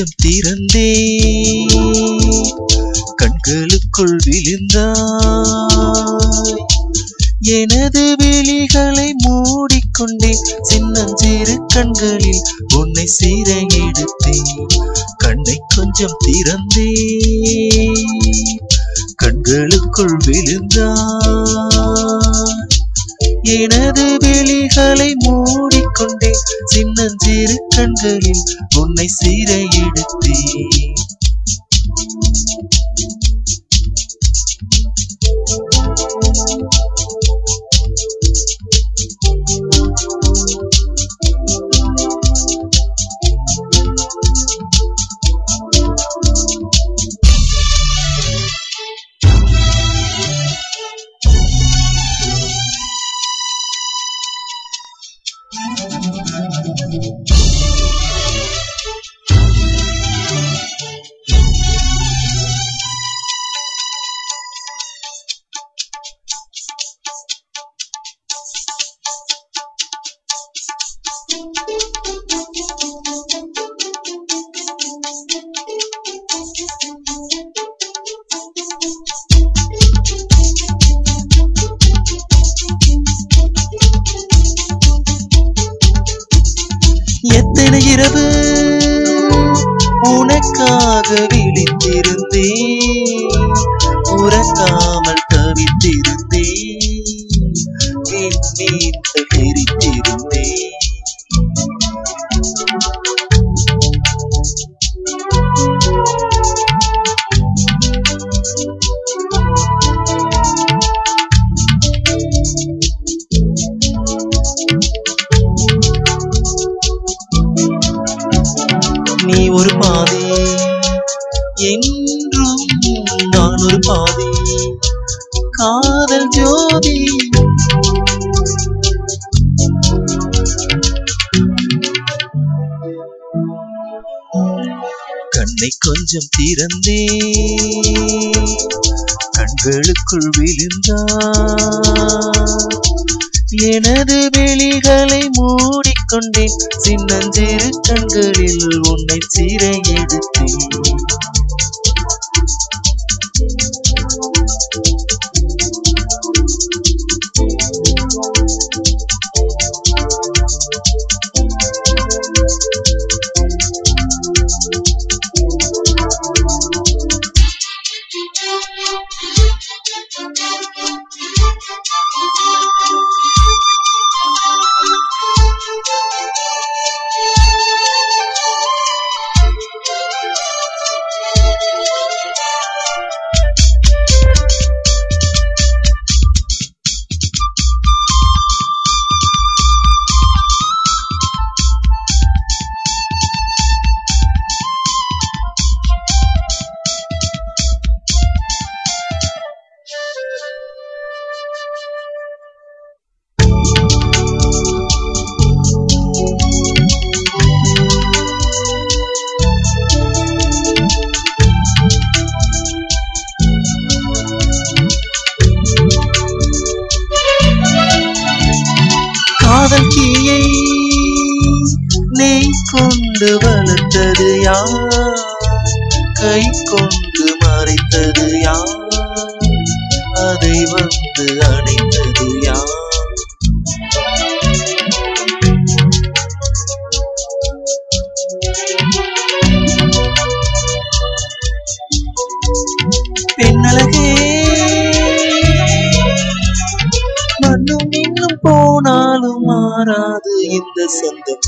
கொஞ்சம் திறந்தே. கண்களுக்குள் விழுந்தாய். எனது விழிகளை மூடிக்கொண்டேன் சின்னஞ்சிறு கண்களில் உன்னை சீர எடுத்தேன் கண்ணை கொஞ்சம் திறந்தே. கண்களுக்குள் விழுந்தாய். எனது விழிகளை மூடிக்கொண்டேன். சின்னஞ்சிறு கண்களில் உன்னை சீரையெடுத்தேன் எடுத்தேன் இரவு உனக்காக விழித்திருந்தேன். உறக்காக நீ ஒரு பாதி. என்றும் நான் ஒரு பாதி. காதல் ஜோதி. கண்ணை கொஞ்சம் திறந்தே கண்களுக்குள் விழுந்தா எனது வெளிகளை மூடிக்கொண்டேன். சின்னஞ்சிறு கண்களில் உன்னை சீர எடுத்தேன் நெய் கொண்டு வளர்த்தது யார்? கை கொண்டு மறைத்தது யார்? அதை வந்து அடைந்தது யார்? பெண்ணழகே மண்ணும் இன்னும் போனாலும் மாறாது இந்த சொந்தம்.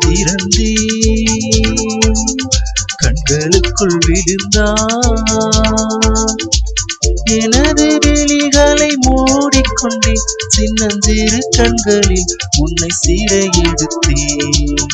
திறந்தே கண்களுக்குள் விழுந்தான். மூடிக்கொண்டேன் சின்னஞ்சிறு கண்களில் உன்னை சீர எடுத்தேன்.